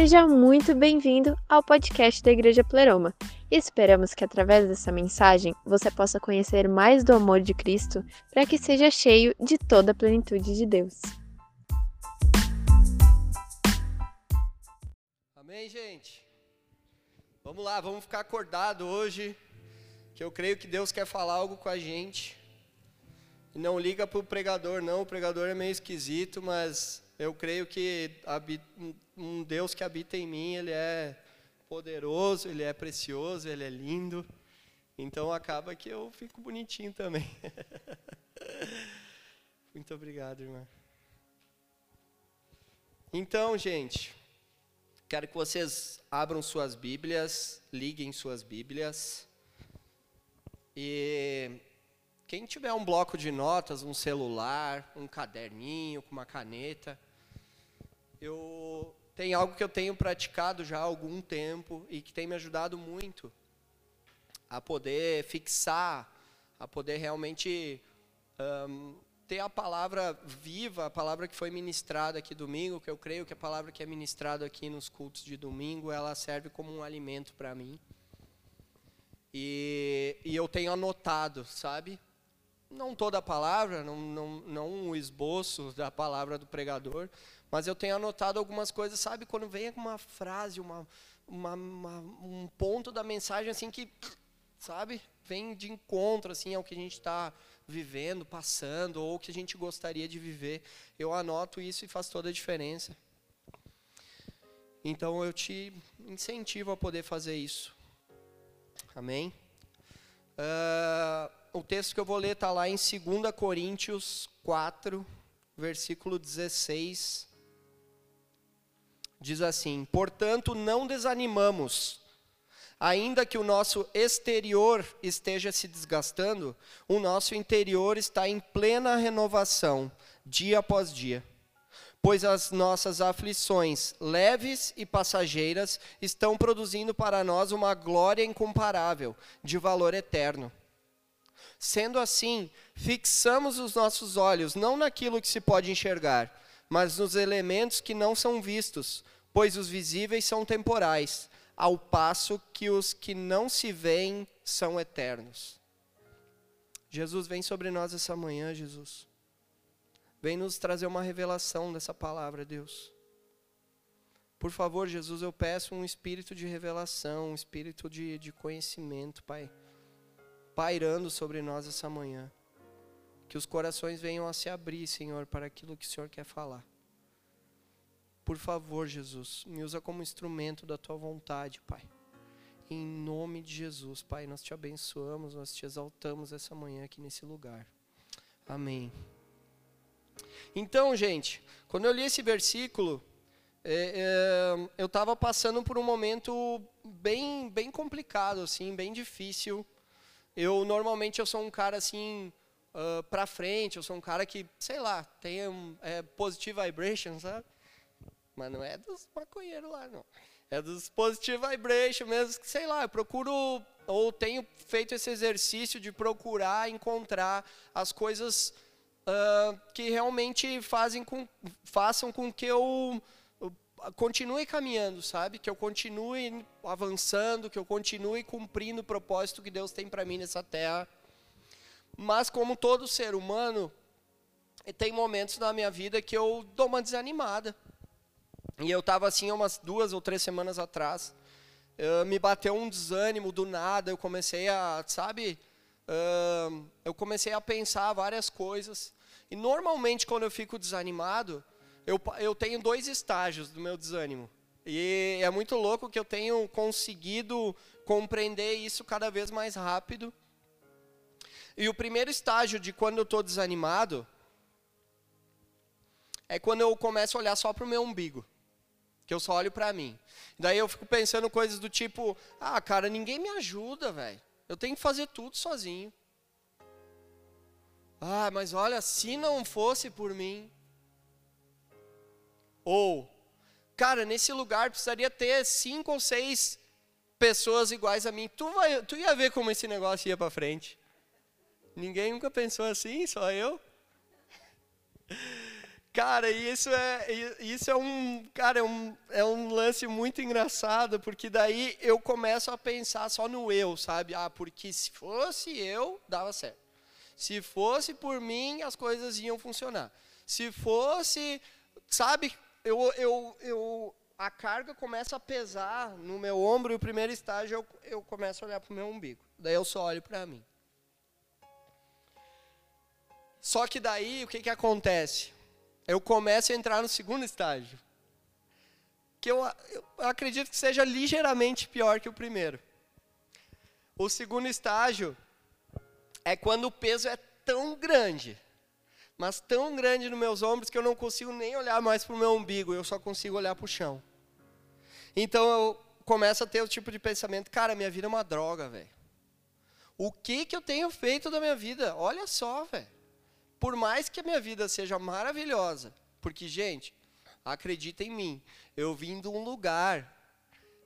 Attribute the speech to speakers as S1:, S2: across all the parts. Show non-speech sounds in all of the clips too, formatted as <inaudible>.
S1: Seja muito bem-vindo ao podcast da Igreja Pleroma. Esperamos que através dessa mensagem você possa conhecer mais do amor de Cristo para que seja cheio de toda a plenitude de Deus.
S2: Amém, gente? Vamos lá, vamos ficar acordado hoje, que eu creio que Deus quer falar algo com a gente. Não liga para o pregador, não, o pregador é meio esquisito, mas eu creio que um Deus que habita em mim, ele é poderoso, ele é precioso, ele é lindo. Então acaba que eu fico bonitinho também. <laughs> Muito obrigado, irmã. Então, gente, quero que vocês abram suas Bíblias, liguem suas Bíblias. E quem tiver um bloco de notas, um celular, um caderninho com uma caneta, eu tem algo que eu tenho praticado já há algum tempo e que tem me ajudado muito a poder fixar, a poder realmente um, ter a palavra viva, a palavra que foi ministrada aqui domingo, que eu creio que a palavra que é ministrada aqui nos cultos de domingo, ela serve como um alimento para mim. E, e eu tenho anotado, sabe? Não toda a palavra, não, não, não o esboço da palavra do pregador, mas eu tenho anotado algumas coisas, sabe? Quando vem uma frase, uma, uma, uma, um ponto da mensagem assim que, sabe? Vem de encontro assim ao que a gente está vivendo, passando, ou que a gente gostaria de viver. Eu anoto isso e faz toda a diferença. Então eu te incentivo a poder fazer isso. Amém? Uh, o texto que eu vou ler está lá em 2 Coríntios 4, versículo 16 diz assim: Portanto, não desanimamos. Ainda que o nosso exterior esteja se desgastando, o nosso interior está em plena renovação, dia após dia. Pois as nossas aflições, leves e passageiras, estão produzindo para nós uma glória incomparável, de valor eterno. Sendo assim, fixamos os nossos olhos não naquilo que se pode enxergar, mas nos elementos que não são vistos, pois os visíveis são temporais, ao passo que os que não se veem são eternos. Jesus vem sobre nós essa manhã, Jesus. Vem nos trazer uma revelação dessa palavra, Deus. Por favor, Jesus, eu peço um espírito de revelação, um espírito de, de conhecimento, Pai, pairando sobre nós essa manhã. Que os corações venham a se abrir, Senhor, para aquilo que o Senhor quer falar. Por favor, Jesus, me usa como instrumento da tua vontade, Pai. Em nome de Jesus, Pai, nós te abençoamos, nós te exaltamos essa manhã aqui nesse lugar. Amém. Então, gente, quando eu li esse versículo, é, é, eu estava passando por um momento bem, bem complicado, assim, bem difícil. Eu normalmente eu sou um cara assim uh, para frente. Eu sou um cara que, sei lá, tem um, é, positive vibration, sabe? Mas não é dos maconheiros lá, não. É dos positive vibration mesmo, que sei lá, eu procuro ou tenho feito esse exercício de procurar encontrar as coisas uh, que realmente fazem com, façam com que eu continue caminhando, sabe? Que eu continue avançando, que eu continue cumprindo o propósito que Deus tem para mim nessa terra mas como todo ser humano, tem momentos na minha vida que eu dou uma desanimada. E eu estava assim umas duas ou três semanas atrás, uh, me bateu um desânimo do nada, eu comecei a, sabe, uh, eu comecei a pensar várias coisas. E normalmente quando eu fico desanimado, eu, eu tenho dois estágios do meu desânimo. E é muito louco que eu tenho conseguido compreender isso cada vez mais rápido. E o primeiro estágio de quando eu estou desanimado é quando eu começo a olhar só para o meu umbigo. Que eu só olho para mim. Daí eu fico pensando coisas do tipo: ah, cara, ninguém me ajuda, velho. Eu tenho que fazer tudo sozinho. Ah, mas olha, se não fosse por mim. Ou, cara, nesse lugar precisaria ter cinco ou seis pessoas iguais a mim. Tu, vai, tu ia ver como esse negócio ia para frente. Ninguém nunca pensou assim, só eu. Cara, isso é, isso é um, cara, é um, é um lance muito engraçado, porque daí eu começo a pensar só no eu, sabe? Ah, porque se fosse eu, dava certo. Se fosse por mim, as coisas iam funcionar. Se fosse, sabe, eu, eu, eu, a carga começa a pesar no meu ombro e o primeiro estágio eu, eu começo a olhar para o meu umbigo. Daí eu só olho para mim. Só que daí o que, que acontece? Eu começo a entrar no segundo estágio. Que eu, eu acredito que seja ligeiramente pior que o primeiro. O segundo estágio é quando o peso é tão grande, mas tão grande nos meus ombros que eu não consigo nem olhar mais para o meu umbigo, eu só consigo olhar para o chão. Então eu começo a ter o tipo de pensamento, cara, minha vida é uma droga, velho. O que que eu tenho feito da minha vida? Olha só, velho. Por mais que a minha vida seja maravilhosa, porque gente, acredita em mim, eu vim de um lugar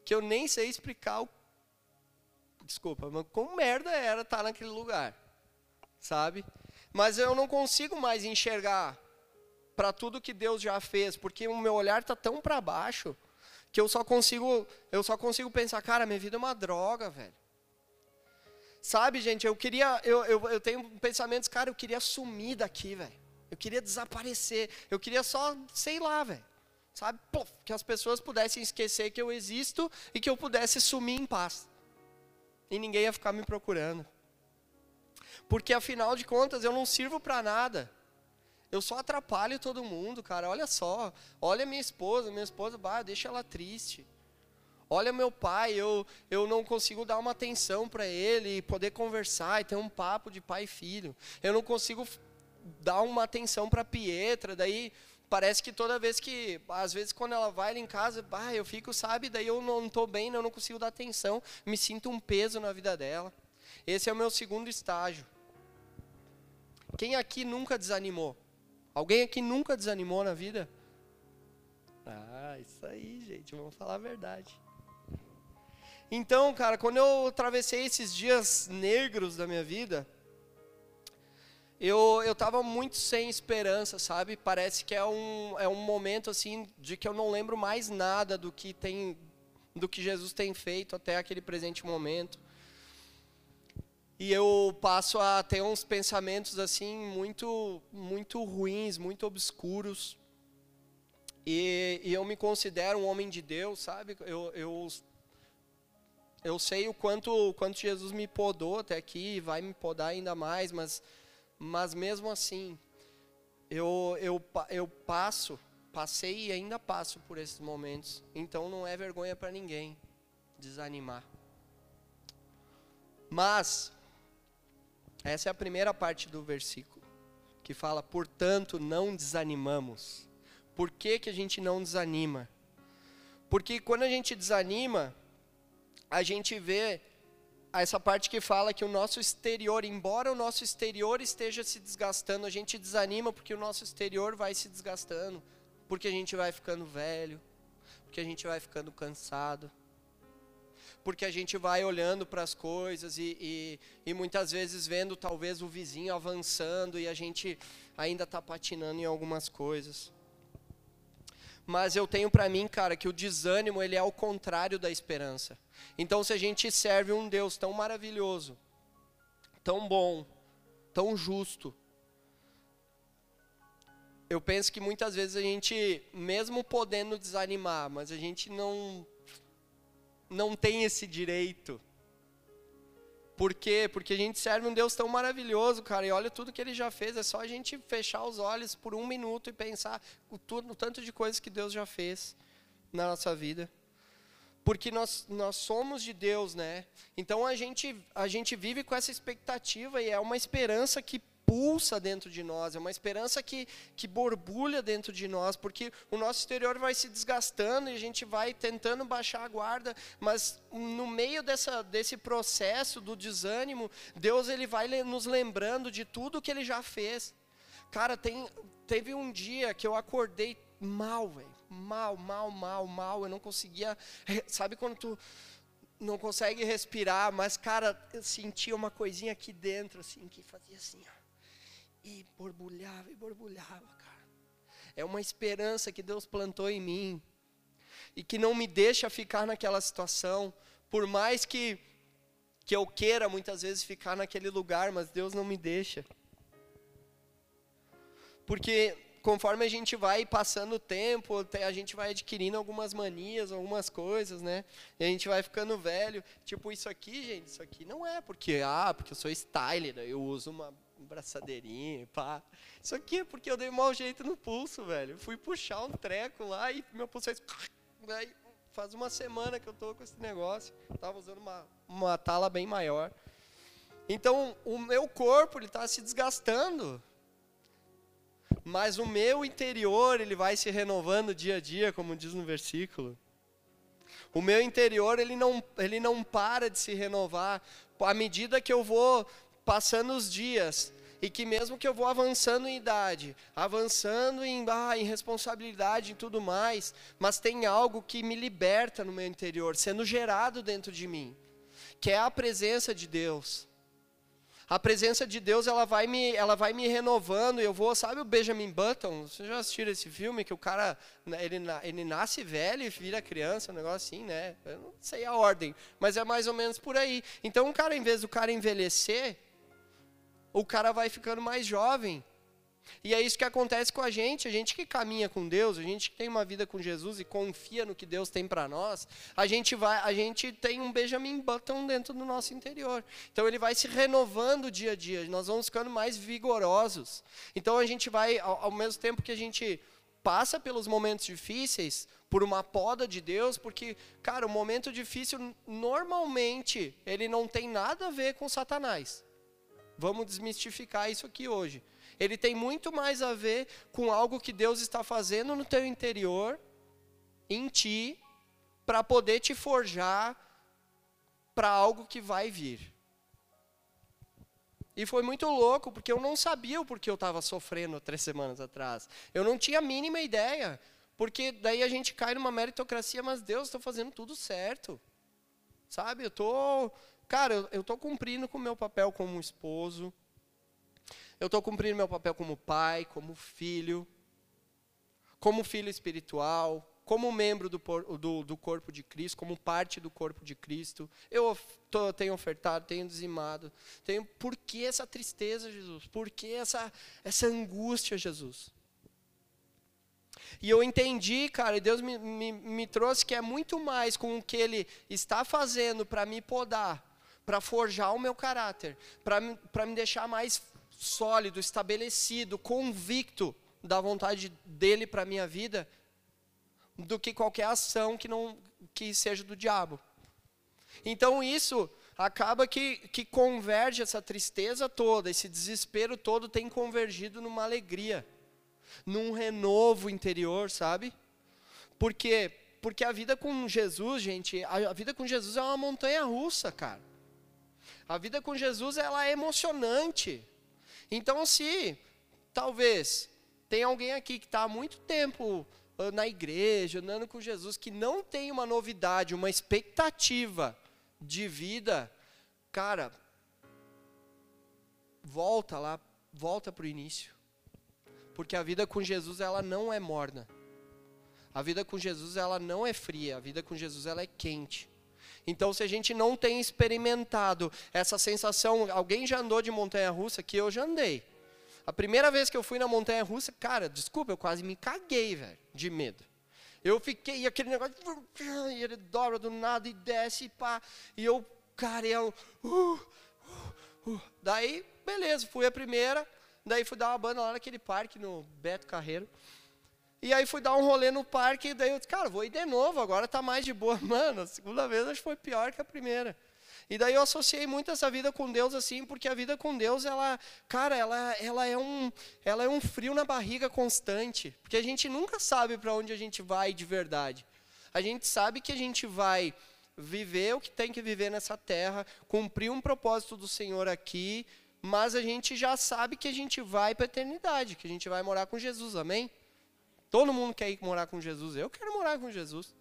S2: que eu nem sei explicar o desculpa, mas como merda era estar naquele lugar, sabe? Mas eu não consigo mais enxergar para tudo que Deus já fez, porque o meu olhar está tão para baixo que eu só consigo, eu só consigo pensar, cara, minha vida é uma droga, velho. Sabe, gente, eu queria, eu, eu, eu tenho pensamentos, cara, eu queria sumir daqui, velho. Eu queria desaparecer. Eu queria só, sei lá, velho. Sabe, que as pessoas pudessem esquecer que eu existo e que eu pudesse sumir em paz. E ninguém ia ficar me procurando. Porque afinal de contas eu não sirvo para nada. Eu só atrapalho todo mundo, cara. Olha só. Olha minha esposa. Minha esposa, bah, deixa ela triste. Olha meu pai, eu, eu não consigo dar uma atenção para ele, poder conversar e ter um papo de pai e filho. Eu não consigo dar uma atenção para Pietra, daí parece que toda vez que, às vezes quando ela vai em casa, bah, eu fico, sabe, daí eu não estou bem, eu não consigo dar atenção, me sinto um peso na vida dela. Esse é o meu segundo estágio. Quem aqui nunca desanimou? Alguém aqui nunca desanimou na vida? Ah, isso aí, gente, vamos falar a verdade. Então, cara, quando eu atravessei esses dias negros da minha vida, eu eu estava muito sem esperança, sabe? Parece que é um é um momento assim de que eu não lembro mais nada do que tem do que Jesus tem feito até aquele presente momento. E eu passo a ter uns pensamentos assim muito muito ruins, muito obscuros. E, e eu me considero um homem de Deus, sabe? Eu, eu eu sei o quanto, quanto Jesus me podou até aqui, vai me podar ainda mais, mas, mas mesmo assim, eu, eu, eu passo, passei e ainda passo por esses momentos. Então não é vergonha para ninguém desanimar. Mas, essa é a primeira parte do versículo, que fala, portanto, não desanimamos. Por que, que a gente não desanima? Porque quando a gente desanima, a gente vê essa parte que fala que o nosso exterior, embora o nosso exterior esteja se desgastando, a gente desanima porque o nosso exterior vai se desgastando, porque a gente vai ficando velho, porque a gente vai ficando cansado, porque a gente vai olhando para as coisas e, e, e, muitas vezes vendo talvez o vizinho avançando e a gente ainda está patinando em algumas coisas. Mas eu tenho para mim, cara, que o desânimo ele é o contrário da esperança. Então, se a gente serve um Deus tão maravilhoso, tão bom, tão justo, eu penso que muitas vezes a gente, mesmo podendo desanimar, mas a gente não não tem esse direito. Por quê? Porque a gente serve um Deus tão maravilhoso, cara, e olha tudo que ele já fez, é só a gente fechar os olhos por um minuto e pensar o, o tanto de coisas que Deus já fez na nossa vida porque nós, nós somos de Deus, né? Então a gente, a gente vive com essa expectativa e é uma esperança que pulsa dentro de nós, é uma esperança que, que borbulha dentro de nós, porque o nosso exterior vai se desgastando e a gente vai tentando baixar a guarda, mas no meio dessa, desse processo do desânimo, Deus ele vai nos lembrando de tudo que Ele já fez. Cara, tem, teve um dia que eu acordei mal, velho mal, mal, mal, mal. Eu não conseguia. Sabe quando tu não consegue respirar, mas, cara, eu sentia uma coisinha aqui dentro, assim, que fazia assim, ó. E borbulhava e borbulhava, cara. É uma esperança que Deus plantou em mim e que não me deixa ficar naquela situação, por mais que que eu queira muitas vezes ficar naquele lugar, mas Deus não me deixa. Porque conforme a gente vai passando o tempo, a gente vai adquirindo algumas manias, algumas coisas, né? E a gente vai ficando velho. Tipo, isso aqui, gente, isso aqui não é porque, ah, porque eu sou styler, eu uso uma braçadeirinha, pá. Isso aqui é porque eu dei mau jeito no pulso, velho. fui puxar um treco lá e meu pulso fez... Daí, faz uma semana que eu tô com esse negócio. tava usando uma, uma tala bem maior. Então, o meu corpo, ele tá se desgastando mas o meu interior, ele vai se renovando dia a dia, como diz no versículo. O meu interior, ele não, ele não para de se renovar à medida que eu vou passando os dias. E que mesmo que eu vou avançando em idade, avançando em, ah, em responsabilidade e tudo mais, mas tem algo que me liberta no meu interior, sendo gerado dentro de mim, que é a presença de Deus a presença de Deus ela vai me, ela vai me renovando. Eu vou, sabe o Benjamin Button? Vocês já assistiram esse filme que o cara né, ele, ele nasce velho e vira criança, um negócio assim, né? Eu não sei a ordem, mas é mais ou menos por aí. Então, o cara, em vez do cara envelhecer, o cara vai ficando mais jovem. E é isso que acontece com a gente, a gente que caminha com Deus, a gente que tem uma vida com Jesus e confia no que Deus tem para nós, a gente vai, a gente tem um Benjamin Button dentro do nosso interior. Então ele vai se renovando dia a dia, nós vamos ficando mais vigorosos. Então a gente vai ao, ao mesmo tempo que a gente passa pelos momentos difíceis, por uma poda de Deus, porque, cara, o momento difícil normalmente ele não tem nada a ver com Satanás. Vamos desmistificar isso aqui hoje. Ele tem muito mais a ver com algo que Deus está fazendo no teu interior, em ti, para poder te forjar para algo que vai vir. E foi muito louco, porque eu não sabia o porquê eu estava sofrendo três semanas atrás. Eu não tinha a mínima ideia. Porque daí a gente cai numa meritocracia, mas Deus, estou fazendo tudo certo. Sabe, eu estou... Cara, eu estou cumprindo com o meu papel como esposo. Eu estou cumprindo meu papel como pai, como filho, como filho espiritual, como membro do, do, do, corpo de Cristo, como parte do corpo de Cristo. Eu tô, tenho ofertado, tenho dizimado. Tenho, por que essa tristeza, Jesus? Por que essa, essa angústia, Jesus? E eu entendi, cara, e Deus me, me, me trouxe que é muito mais com o que Ele está fazendo para me podar, para forjar o meu caráter, para me deixar mais sólido, estabelecido, convicto da vontade dele para a minha vida, do que qualquer ação que não que seja do diabo. Então isso acaba que, que converge essa tristeza toda, esse desespero todo tem convergido numa alegria, num renovo interior, sabe? Por quê? Porque a vida com Jesus, gente, a vida com Jesus é uma montanha russa, cara. A vida com Jesus ela é emocionante. Então, se talvez tem alguém aqui que está há muito tempo ah, na igreja, andando com Jesus, que não tem uma novidade, uma expectativa de vida, cara, volta lá, volta para o início. Porque a vida com Jesus, ela não é morna. A vida com Jesus, ela não é fria. A vida com Jesus, ela é quente. Então, se a gente não tem experimentado essa sensação, alguém já andou de montanha russa que eu já andei. A primeira vez que eu fui na montanha russa, cara, desculpa, eu quase me caguei, velho, de medo. Eu fiquei, e aquele negócio, e ele dobra do nada e desce, e pá, e eu, cara, eu, uh, uh, uh. daí, beleza, fui a primeira, daí fui dar uma banda lá naquele parque, no Beto Carreiro, e aí fui dar um rolê no parque, e daí eu disse, cara, vou ir de novo, agora tá mais de boa. <laughs> Mano, a segunda vez acho que foi pior que a primeira. E daí eu associei muito essa vida com Deus assim, porque a vida com Deus, ela, cara, ela, ela, é, um, ela é um frio na barriga constante, porque a gente nunca sabe para onde a gente vai de verdade. A gente sabe que a gente vai viver o que tem que viver nessa terra, cumprir um propósito do Senhor aqui, mas a gente já sabe que a gente vai para a eternidade, que a gente vai morar com Jesus, amém? Todo mundo quer ir morar com Jesus. Eu quero morar com Jesus.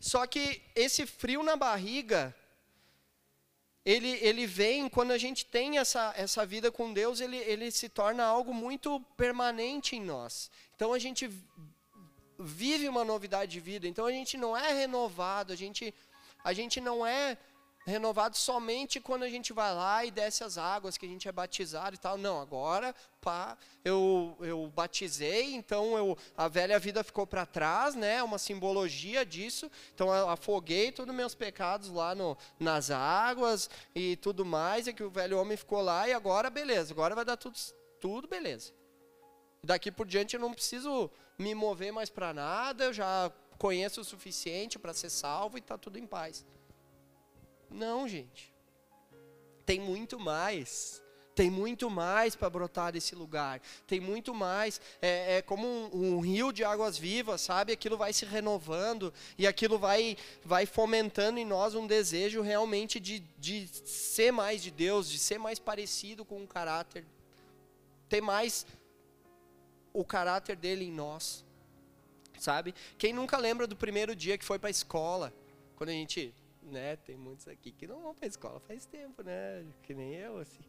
S2: Só que esse frio na barriga, ele, ele vem, quando a gente tem essa, essa vida com Deus, ele, ele se torna algo muito permanente em nós. Então a gente vive uma novidade de vida. Então a gente não é renovado, a gente, a gente não é renovado somente quando a gente vai lá e desce as águas, que a gente é batizado e tal. Não, agora, pá, eu, eu batizei, então eu, a velha vida ficou para trás, né? Uma simbologia disso. Então eu afoguei todos os meus pecados lá no, nas águas e tudo mais, e que o velho homem ficou lá e agora beleza, agora vai dar tudo, tudo beleza. Daqui por diante eu não preciso me mover mais para nada, eu já conheço o suficiente para ser salvo e está tudo em paz. Não, gente. Tem muito mais. Tem muito mais para brotar desse lugar. Tem muito mais. É, é como um, um, rio de águas vivas, sabe? Aquilo vai se renovando e aquilo vai, vai fomentando em nós um desejo realmente de, de ser mais de Deus, de ser mais parecido com o caráter. Ter mais o caráter dele em nós. Sabe? Quem nunca lembra do primeiro dia que foi para a escola? Quando a gente, né, tem muitos aqui que não vão para a escola faz tempo, né? Que nem eu, assim.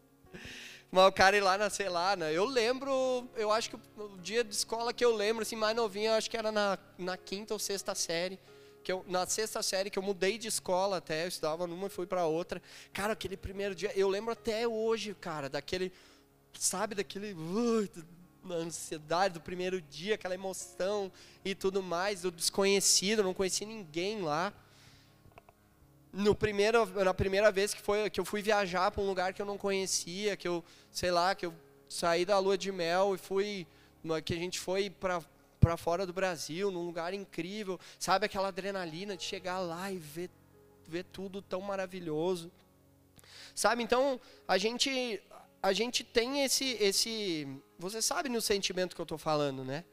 S2: Mas o cara ir lá na, sei lá, né? Eu lembro, eu acho que o, dia de escola que eu lembro, assim, mais novinho, eu acho que era na, na quinta ou sexta série. Que eu, na sexta série que eu mudei de escola até, eu estudava numa e fui para outra. Cara, aquele primeiro dia, eu lembro até hoje, cara, daquele, sabe, daquele, uh, ansiedade do primeiro dia, aquela emoção e tudo mais, do desconhecido, não conheci ninguém lá. No primeiro, na primeira vez que, foi, que eu fui viajar para um lugar que eu não conhecia, que eu, sei lá, que eu saí da lua de mel e fui, que a gente foi para para fora do Brasil, num lugar incrível, sabe aquela adrenalina de chegar lá e ver, ver tudo tão maravilhoso. Sabe, então a gente a gente tem esse, esse. Você sabe no sentimento que eu estou falando, né?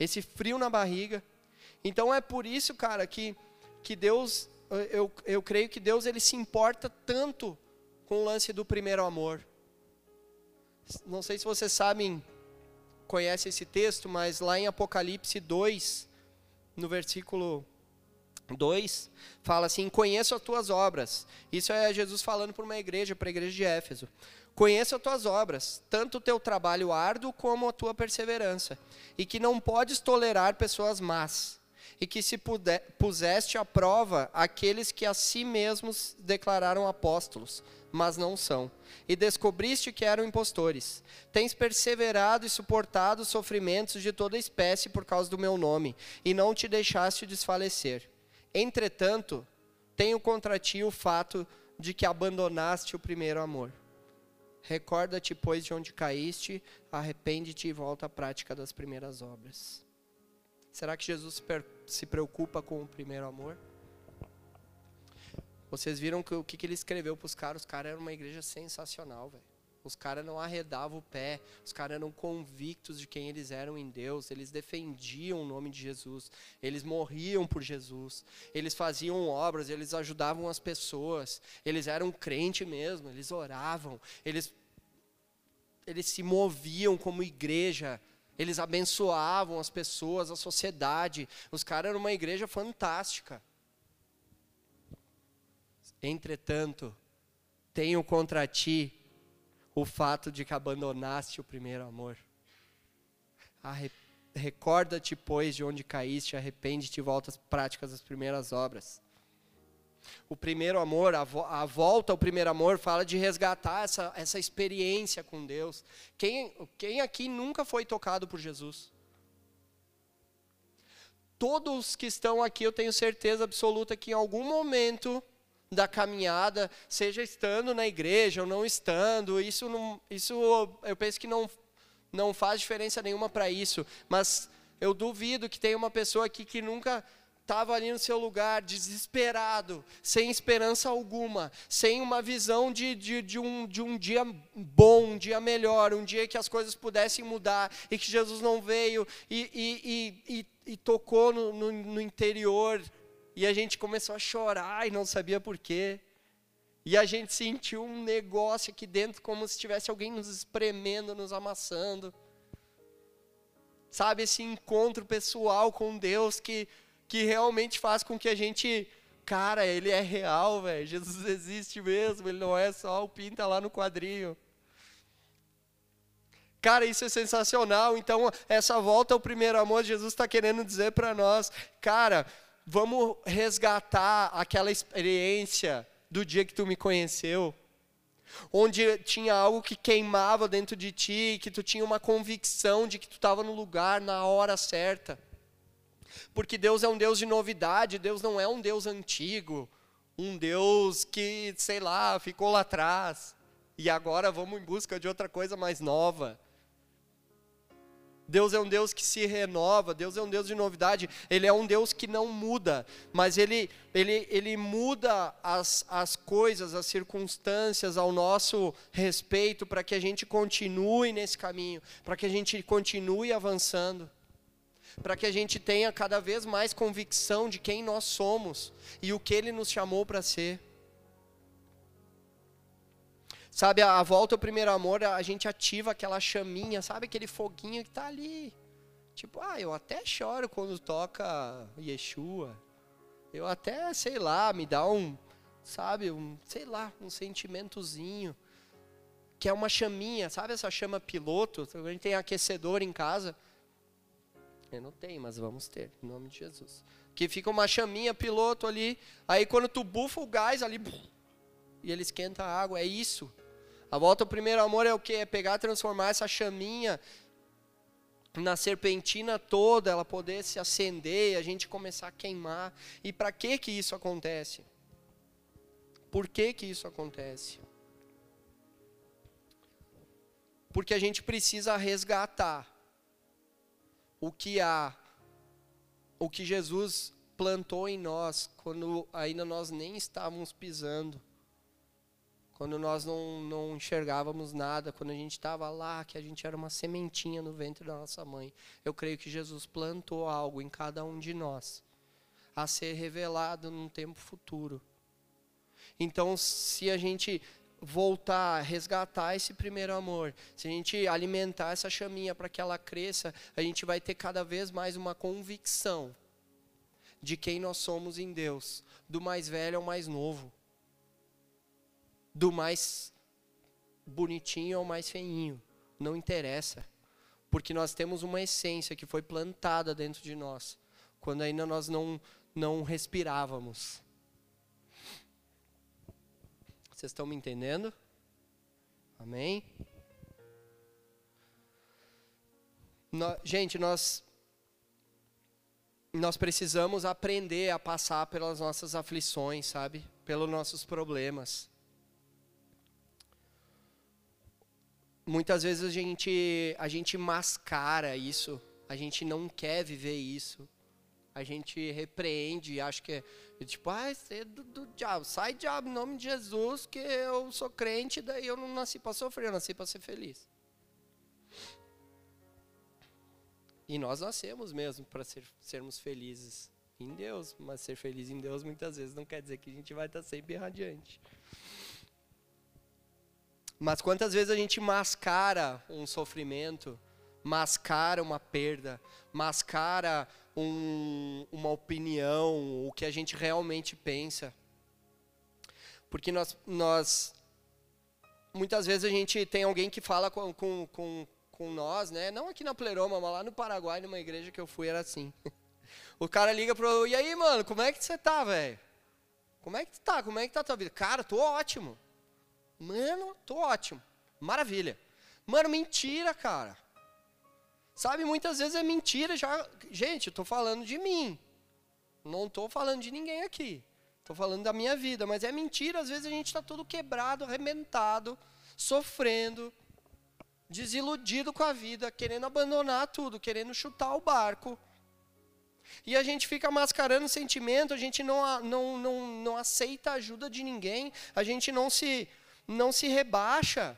S2: Esse frio na barriga. Então é por isso, cara, que, que Deus, eu, eu creio que Deus ele se importa tanto com o lance do primeiro amor. Não sei se vocês sabem, conhecem esse texto, mas lá em Apocalipse 2, no versículo 2, fala assim: Conheço as tuas obras. Isso é Jesus falando para uma igreja, para a igreja de Éfeso. Conheço as tuas obras, tanto o teu trabalho árduo como a tua perseverança, e que não podes tolerar pessoas más, e que se puder, puseste à prova aqueles que a si mesmos declararam apóstolos, mas não são, e descobriste que eram impostores. Tens perseverado e suportado os sofrimentos de toda espécie por causa do meu nome, e não te deixaste desfalecer. Entretanto, tenho contra ti o fato de que abandonaste o primeiro amor. Recorda-te, pois, de onde caíste, arrepende-te e volta à prática das primeiras obras. Será que Jesus se preocupa com o primeiro amor? Vocês viram que, o que, que ele escreveu para os caras? Os caras eram uma igreja sensacional, velho. Os caras não arredavam o pé, os caras eram convictos de quem eles eram em Deus, eles defendiam o nome de Jesus, eles morriam por Jesus, eles faziam obras, eles ajudavam as pessoas, eles eram crente mesmo, eles oravam, eles, eles se moviam como igreja, eles abençoavam as pessoas, a sociedade. Os caras eram uma igreja fantástica. Entretanto, tenho contra ti o fato de que abandonaste o primeiro amor. Recorda-te, pois, de onde caíste, arrepende-te e volta às práticas das primeiras obras. O primeiro amor, a, vo a, volta ao primeiro amor, fala de resgatar essa, essa experiência com Deus. Quem, quem aqui nunca foi tocado por Jesus? Todos que estão aqui, eu tenho certeza absoluta que em algum momento da caminhada, seja estando na igreja ou não estando, isso, não, isso eu penso que não, não faz diferença nenhuma para isso, mas eu duvido que tenha uma pessoa aqui que nunca estava ali no seu lugar, desesperado, sem esperança alguma, sem uma visão de, de, de, um, de um dia bom, um dia melhor, um dia que as coisas pudessem mudar e que Jesus não veio e, e, e, e, e tocou no, no, no interior e a gente começou a chorar e não sabia por quê. E a gente sentiu um negócio aqui dentro como se tivesse alguém nos espremendo, nos amassando. Sabe, esse encontro pessoal com Deus que, que realmente faz com que a gente cara, ele é real, velho. Jesus <laughs> existe mesmo, ele não é só o pinta lá no quadrinho. Cara, isso é sensacional. Então, essa volta ao primeiro amor, Jesus está querendo dizer para nós, cara, vamos resgatar aquela experiência do dia que tu me conheceu, onde tinha algo que queimava dentro de ti, que tu tinha uma convicção de que tu estava no lugar, na hora certa. Porque Deus é um Deus de novidade, Deus não é um Deus antigo, um Deus que, sei lá, ficou lá atrás. E agora vamos em busca de outra coisa mais nova. Deus é um Deus que se renova, Deus é um Deus de novidade, Ele é um Deus que não muda, mas Ele, ele, ele muda as, as coisas, as circunstâncias ao nosso respeito, para que a gente continue nesse caminho, para que a gente continue avançando, para que a gente tenha cada vez mais convicção de quem nós somos e o que Ele nos chamou para ser. Sabe, a, volta ao primeiro amor, a gente ativa aquela chaminha, sabe aquele foguinho que está ali. Tipo, ah, eu até choro quando toca Yeshua. Eu até, sei lá, me dá um, sabe, um, sei lá, um sentimentozinho. Que é uma chaminha, sabe essa chama piloto? A gente tem aquecedor em casa. Eu não tenho, mas vamos ter, em nome de Jesus. Que fica uma chaminha piloto ali, aí quando tu bufa o gás ali, e ele esquenta a água, é isso. A volta ao primeiro amor é o que? É pegar, transformar essa chaminha na serpentina toda, ela poder se acender, a gente começar a queimar. E para que que isso acontece? Por que que isso acontece? Porque a gente precisa resgatar o que há, o que Jesus plantou em nós quando ainda nós nem estávamos pisando quando nós não, não enxergávamos nada, quando a gente estava lá, que a gente era uma sementinha no ventre da nossa mãe. Eu creio que Jesus plantou algo em cada um de nós, a ser revelado num tempo futuro. Então, se a gente voltar, resgatar esse primeiro amor, se a gente alimentar essa chaminha para que ela cresça, a gente vai ter cada vez mais uma convicção de quem nós somos em Deus, do mais velho ao mais novo do mais bonitinho ao mais feinho. Não interessa. Porque nós temos uma essência que foi plantada dentro de nós, quando ainda nós não, não respirávamos. Vocês estão me entendendo? Amém? No, gente, nós nós precisamos aprender a passar pelas nossas aflições, sabe? Pelos nossos problemas. muitas vezes a gente, a gente mascara isso, a gente não quer viver isso. A gente repreende, acho que é tipo, ah, é do, do diabo, sai diabo em nome de Jesus, que eu sou crente, daí eu não nasci para sofrer, eu nasci para ser feliz. E nós nascemos mesmo para ser, sermos felizes em Deus, mas ser feliz em Deus muitas vezes não quer dizer que a gente vai estar sempre radiante. Mas quantas vezes a gente mascara um sofrimento, mascara uma perda, mascara um, uma opinião, o que a gente realmente pensa. Porque nós, nós, muitas vezes a gente tem alguém que fala com, com, com, com nós, né? não aqui na Pleroma, mas lá no Paraguai, numa igreja que eu fui, era assim. <laughs> O cara liga pro, e aí, mano, como é que você tá, velho? Como é que tu tá? Como é que tá a tua vida? Cara, tô ótimo. Mano, tô ótimo. Maravilha. Mano, mentira, cara. Sabe, muitas vezes é mentira já. Gente, eu tô falando de mim. Não tô falando de ninguém aqui. Tô falando da minha vida, mas é mentira, às vezes a gente está todo quebrado, arrebentado, sofrendo, desiludido com a vida, querendo abandonar tudo, querendo chutar o barco. E a gente fica mascarando sentimento, a gente não, não, não, não aceita a ajuda de ninguém, a gente não se não se rebaixa.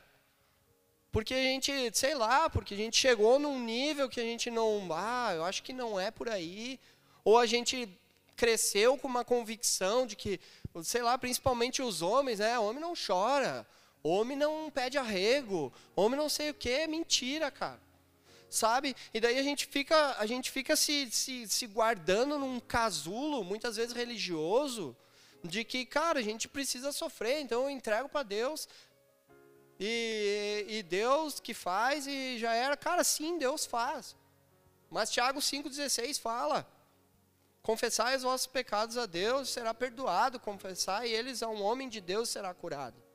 S2: Porque a gente, sei lá, porque a gente chegou num nível que a gente não, ah, eu acho que não é por aí. Ou a gente cresceu com uma convicção de que, sei lá, principalmente os homens, né? Homem não chora, homem não pede arrego, homem não sei o quê, mentira, cara. Sabe? E daí a gente fica, a gente fica se, se, se guardando num casulo, muitas vezes religioso, de que, cara, a gente precisa sofrer, então eu entrego para Deus. E, e Deus que faz e já era. Cara, sim, Deus faz. Mas Tiago 5,16 fala: Confessai os vossos pecados a Deus, será perdoado. Confessai eles a um homem de Deus, será curado.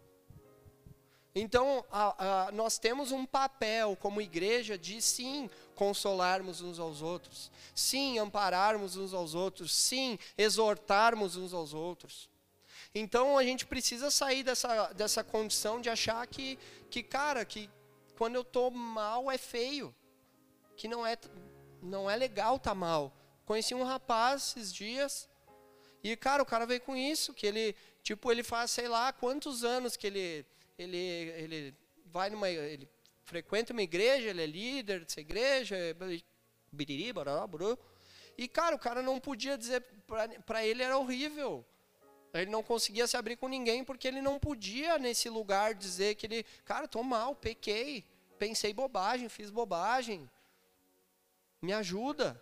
S2: Então, a, a, nós temos um papel como igreja de sim consolarmos uns aos outros, sim ampararmos uns aos outros, sim exortarmos uns aos outros. Então a gente precisa sair dessa, dessa condição de achar que, que, cara, que quando eu estou mal é feio, que não é, não é legal tá mal. Conheci um rapaz esses dias e, cara, o cara veio com isso, que ele, tipo, ele faz, sei lá, quantos anos que ele, ele, ele vai numa, ele frequenta uma igreja, ele é líder dessa igreja, biriri, barará, e, cara, o cara não podia dizer, para ele era horrível. Ele não conseguia se abrir com ninguém porque ele não podia nesse lugar dizer que ele, cara, estou mal, pequei, pensei bobagem, fiz bobagem. Me ajuda.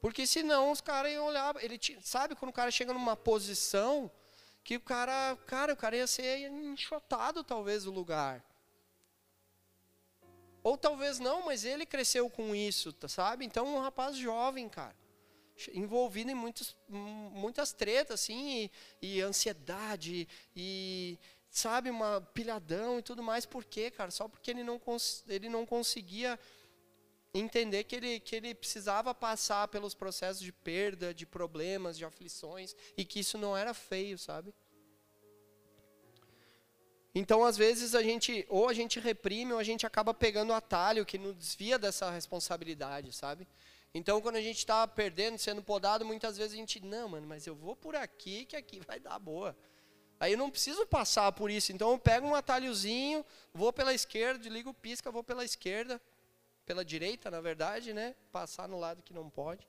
S2: Porque senão os caras iam olhar, ele sabe quando o cara chega numa posição que o cara, cara, o cara ia ser enxotado talvez o lugar. Ou talvez não, mas ele cresceu com isso, sabe? Então um rapaz jovem, cara envolvido em muitos, muitas tretas, assim, e, e, ansiedade, e, sabe, uma pilhadão e tudo mais. Por quê, cara? Só porque ele não, ele não conseguia entender que ele, que ele precisava passar pelos processos de perda, de problemas, de aflições, e que isso não era feio, sabe? Então, às vezes, a gente, ou a gente reprime, ou a gente acaba pegando atalho que nos desvia dessa responsabilidade, sabe? Então, quando a gente está perdendo, sendo podado, muitas vezes a gente, não, mano, mas eu vou por aqui, que aqui vai dar boa. Aí eu não preciso passar por isso. Então, eu pego um atalhozinho, vou pela esquerda, ligo o pisca, vou pela esquerda, pela direita, na verdade, né? Passar no lado que não pode.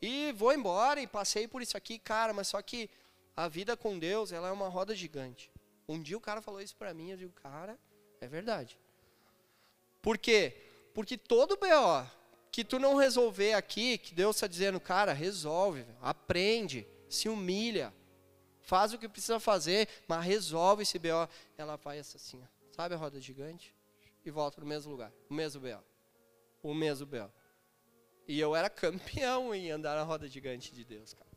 S2: E vou embora e passei por isso aqui, cara, mas só que a vida com Deus, ela é uma roda gigante. Um dia o cara falou isso para mim, eu digo, cara, é verdade. Por quê? Porque todo BO que tu não resolver aqui, que Deus está dizendo, cara, resolve, aprende, se humilha, faz o que precisa fazer, mas resolve esse BO. Ela vai assim, sabe a roda gigante? E volta no mesmo lugar, o mesmo BO. O mesmo BO. E eu era campeão em andar na roda gigante de Deus, cara.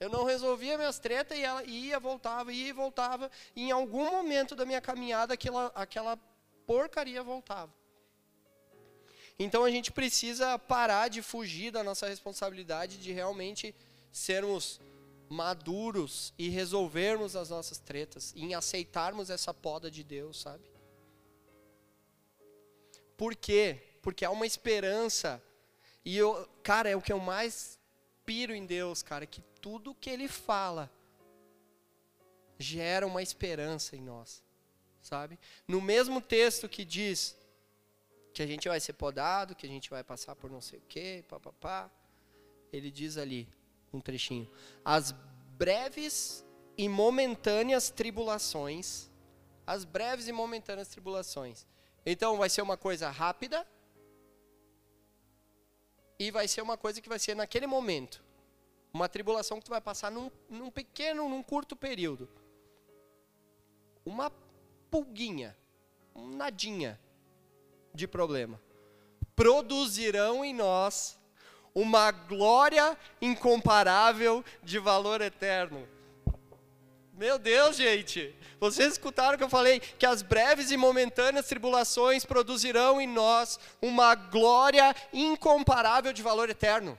S2: Eu não resolvia minhas tretas e ela ia, voltava, ia e voltava. E em algum momento da minha caminhada, aquela, aquela porcaria voltava. Então a gente precisa parar de fugir da nossa responsabilidade de realmente sermos maduros e resolvermos as nossas tretas, em aceitarmos essa poda de Deus, sabe? Por quê? Porque há uma esperança. E eu, cara, é o que eu mais piro em Deus, cara, que tudo que ele fala gera uma esperança em nós, sabe? No mesmo texto que diz que a gente vai ser podado, que a gente vai passar por não sei o quê, papapá. Ele diz ali, um trechinho: As breves e momentâneas tribulações, as breves e momentâneas tribulações. Então vai ser uma coisa rápida e vai ser uma coisa que vai ser naquele momento. Uma tribulação que tu vai passar num, num pequeno, num curto período. Uma pulguinha, um nadinha de problema. Produzirão em nós uma glória incomparável de valor eterno. Meu Deus, gente! Vocês escutaram que eu falei que as breves e momentâneas tribulações produzirão em nós uma glória incomparável de valor eterno.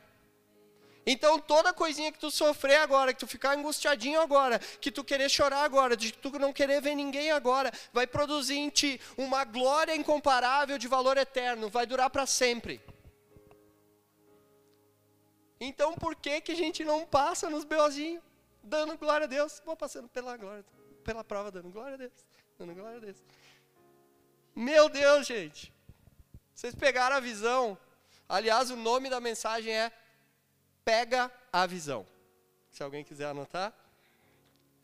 S2: Então, toda coisinha que tu sofrer agora, que tu ficar angustiadinho agora, que tu querer chorar agora, de tu não querer ver ninguém agora, vai produzir em ti uma glória incomparável de valor eterno, vai durar para sempre. Então, por que que a gente não passa nos beozinhos, dando glória a Deus? Vou passando pela glória, pela prova, dando glória a Deus, dando glória a Deus. Meu Deus, gente. Vocês pegaram a visão? Aliás, o nome da mensagem é pega a visão. Se alguém quiser anotar,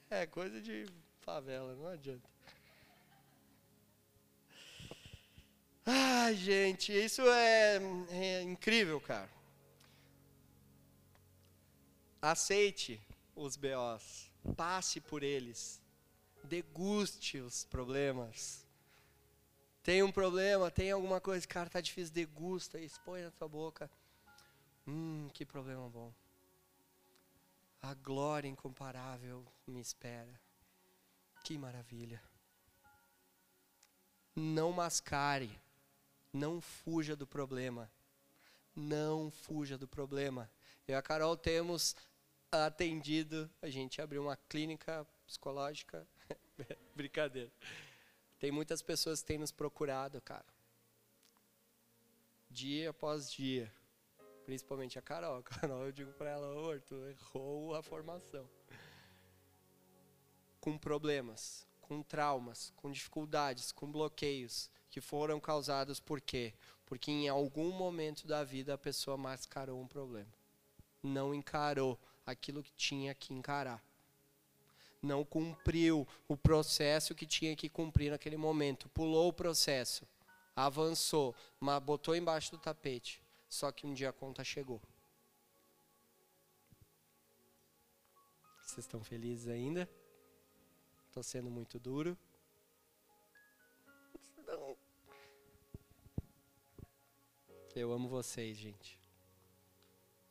S2: é coisa de favela, não adianta. Ai, gente, isso é, é incrível, cara. Aceite os BOs. Passe por eles. Deguste os problemas. Tem um problema, tem alguma coisa, cara, tá difícil, degusta, expõe na tua boca. Hum, que problema bom. A glória incomparável me espera. Que maravilha. Não mascare, não fuja do problema. Não fuja do problema. Eu e a Carol temos atendido, a gente abriu uma clínica psicológica. <laughs> Brincadeira. Tem muitas pessoas que têm nos procurado, cara. Dia após dia. Principalmente a Carol. <laughs> A Carol, eu digo para ela, ô, tu errou a formação. Com problemas, com traumas, com dificuldades, com bloqueios que foram causados por quê? Porque em algum momento da vida a pessoa mascarou um problema. Não encarou aquilo que tinha que encarar. Não cumpriu o processo que tinha que cumprir naquele momento. Pulou o processo, avançou, mas botou embaixo do tapete. Só que um dia a conta chegou. Vocês estão felizes ainda? Estou sendo muito duro? Não. Eu amo vocês, gente.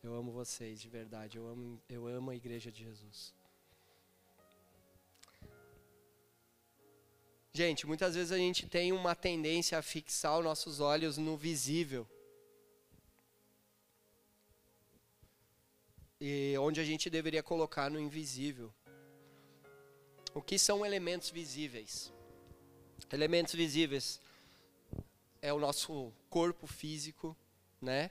S2: Eu amo vocês, de verdade. Eu amo, eu amo a Igreja de Jesus. Gente, muitas vezes a gente tem uma tendência a fixar os nossos olhos no visível. E onde a gente deveria colocar no invisível. O que são elementos visíveis? Elementos visíveis é o nosso corpo físico, né?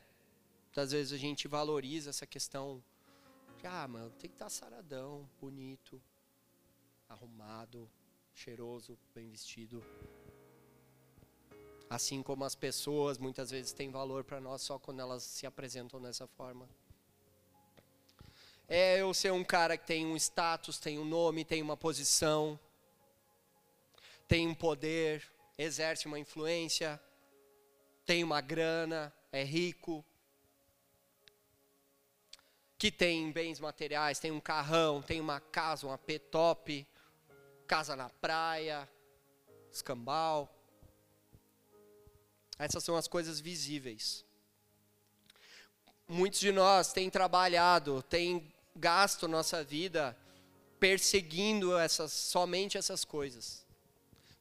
S2: Muitas vezes a gente valoriza essa questão de, ah, mano, tem que estar saradão, bonito, arrumado, cheiroso, bem vestido. Assim como as pessoas muitas vezes têm valor para nós só quando elas se apresentam dessa forma. É eu ser um cara que tem um status, tem um nome, tem uma posição, tem um poder, exerce uma influência, tem uma grana, é rico, que tem bens materiais, tem um carrão, tem uma casa, um AP top, casa na praia, escambau. Essas são as coisas visíveis. Muitos de nós têm trabalhado, têm gasto nossa vida perseguindo essas, somente essas coisas.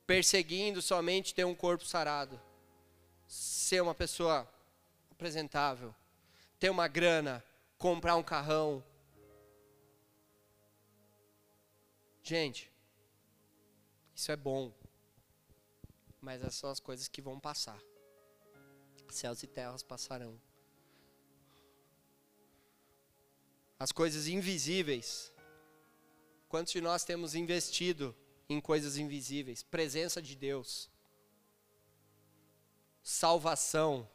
S2: Perseguindo somente ter um corpo sarado. Ser uma pessoa apresentável. Ter uma grana comprar um carrão. Gente, isso é bom, mas essas são as coisas que vão passar. Céus e terras passarão. As coisas invisíveis. Quantos de nós temos investido em coisas invisíveis? Presença de Deus, salvação,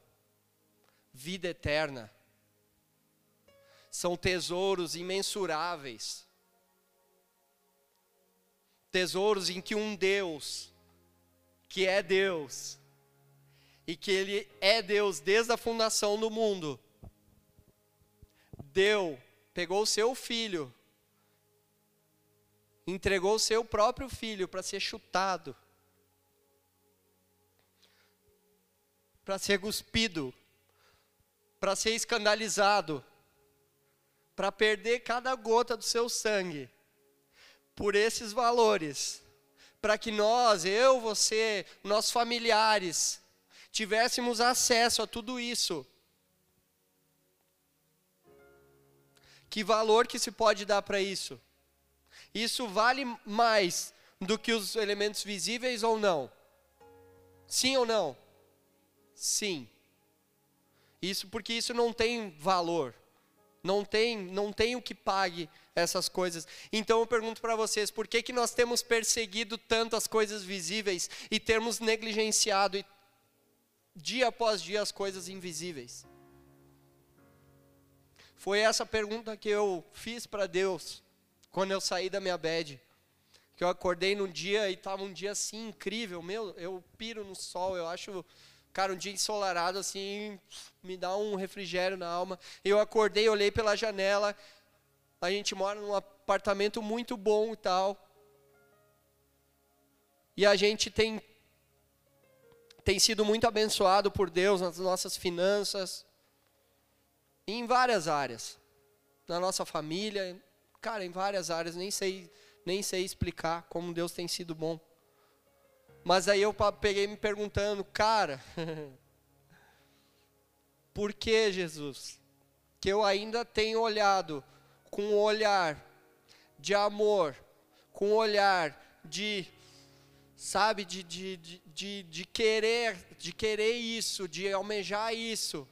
S2: vida eterna são tesouros imensuráveis. Tesouros em que um Deus, que é Deus, e que Ele é Deus desde a fundação do mundo, deu, pegou o seu filho, entregou o seu próprio filho para ser chutado, para ser cuspido, para ser escandalizado, para perder cada gota do seu sangue por esses valores, para que nós, eu, você, nossos familiares, tivéssemos acesso a tudo isso. Que valor que se pode dar para isso? Isso vale mais do que os elementos visíveis ou não? Sim ou não? Sim. Isso porque isso não tem valor. Não tem, não tem o que pague essas coisas. Então eu pergunto para vocês, por que, que nós temos perseguido tanto as coisas visíveis e temos negligenciado dia após dia as coisas invisíveis? Foi essa pergunta que eu fiz para Deus quando eu saí da minha bed. Que eu acordei num dia e estava um dia assim incrível, meu, eu piro no sol, eu acho Cara, um dia ensolarado assim, me dá um refrigério na alma. Eu acordei, olhei pela janela. A gente mora numa apartamento muito bom e tal. E a gente tem tem sido muito abençoado por Deus nas nossas finanças, em várias áreas, na nossa família, cara, em várias áreas, nem sei, nem sei explicar como Deus tem sido bom. Mas aí eu peguei me perguntando, cara, <laughs> por que Jesus? Que eu ainda tenho olhado com um olhar de amor, com um olhar de sabe, de, de, de, de, querer, de querer isso, de almejar isso,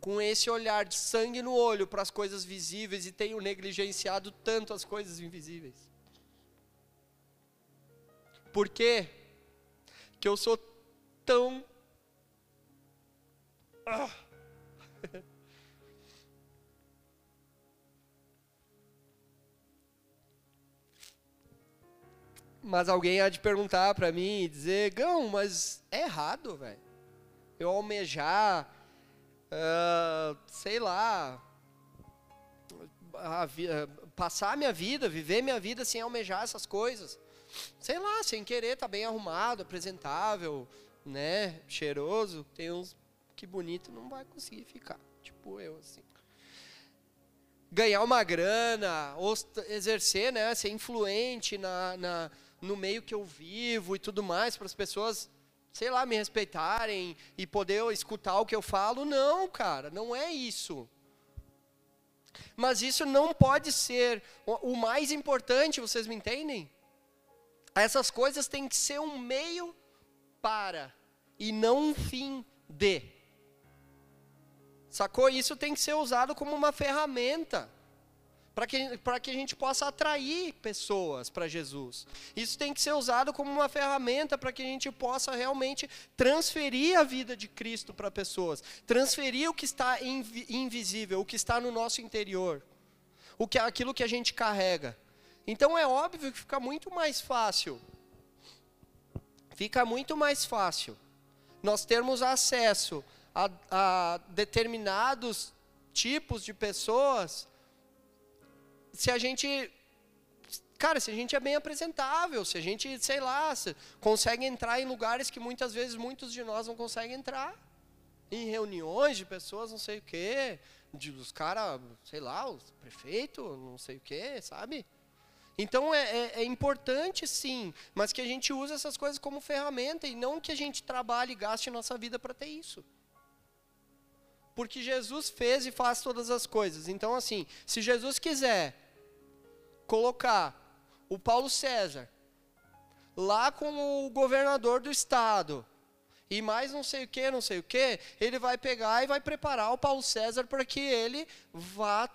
S2: com esse olhar de sangue no olho para as coisas visíveis e tenho negligenciado tanto as coisas invisíveis. Por quê? Que eu sou tão. Ah. <laughs> Mas alguém há de perguntar para mim e dizer, Gão, mas é errado, velho. Eu almejar, uh, sei lá, a, a, passar a minha vida, viver minha vida sem almejar essas coisas. Sei lá, sem querer, tá bem arrumado, apresentável, né, cheiroso. Tem uns que bonito não vai conseguir ficar, tipo eu assim. Ganhar uma grana, exercer, né, ser influente na, na no meio que eu vivo e tudo mais, para as pessoas, sei lá, me respeitarem e poder escutar o que eu falo. Não, cara, não é isso. Mas isso não pode ser o mais importante, vocês me entendem? Essas coisas têm que ser um meio para e não um fim de. Sacou? Isso tem que ser usado como uma ferramenta para que, que a gente possa atrair pessoas para Jesus. Isso tem que ser usado como uma ferramenta para que a gente possa realmente transferir a vida de Cristo para pessoas, transferir o que está invi invisível, o que está no nosso interior, o que aquilo que a gente carrega. Então é óbvio que fica muito mais fácil. Fica muito mais fácil nós termos acesso a, a determinados tipos de pessoas se a gente cara, se a gente é bem apresentável, se a gente, sei lá, consegue entrar em lugares que muitas vezes muitos de nós não conseguem entrar, em reuniões de pessoas, não sei o quê, de os caras, sei lá, o prefeito, não sei o quê, sabe? Então é, é, é, importante sim, mas que a gente use essas coisas como ferramenta e não que a gente trabalhe e gaste nossa vida para ter isso. Porque Jesus fez e faz todas as coisas. Então, assim, se Jesus quiser colocar o Paulo César lá com o governador do estado e mais não sei o que, não sei o que, ele vai pegar e vai preparar o Paulo César para que ele vá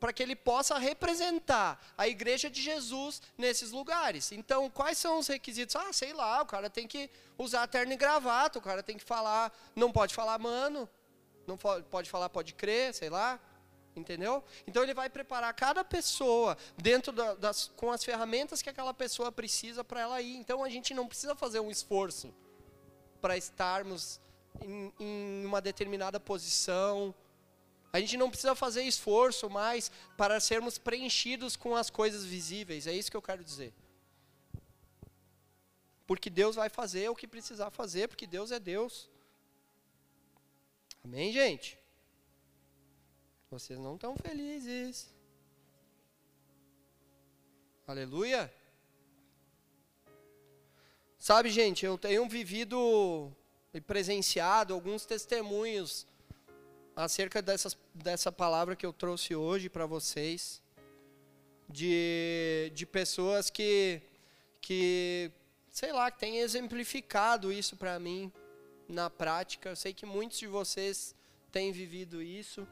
S2: para que ele possa representar a igreja de Jesus nesses lugares. Então, quais são os requisitos? Ah, sei lá, o cara tem que usar terno e gravata, o cara tem que falar, não pode falar mano, não pode falar pode crer, sei lá. Entendeu? Então ele vai preparar cada pessoa dentro da, das, com as ferramentas que aquela pessoa precisa para ela ir. Então a gente não precisa fazer um esforço para estarmos em, em uma determinada posição. A gente não precisa fazer esforço mais para sermos preenchidos com as coisas visíveis. É isso que eu quero dizer. Porque Deus vai fazer o que precisar fazer, porque Deus é Deus. Amém, gente? Vocês não estão felizes. Aleluia. Sabe, gente, eu tenho vivido e presenciado alguns testemunhos acerca dessas, dessa palavra que eu trouxe hoje para vocês, de, de pessoas que, que, sei lá, que têm exemplificado isso para mim na prática. Eu sei que muitos de vocês têm vivido isso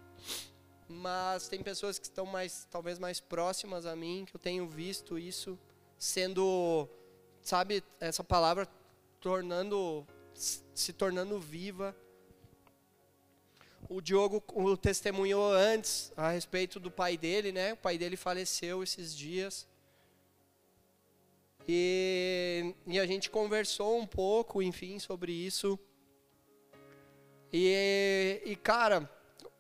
S2: mas tem pessoas que estão mais, talvez mais próximas a mim, que eu tenho visto isso sendo, sabe, essa palavra tornando, se tornando viva. O Diogo o testemunhou antes a respeito do pai dele, né? O pai dele faleceu esses dias. E, e a gente conversou um pouco, enfim, sobre isso. E, e cara,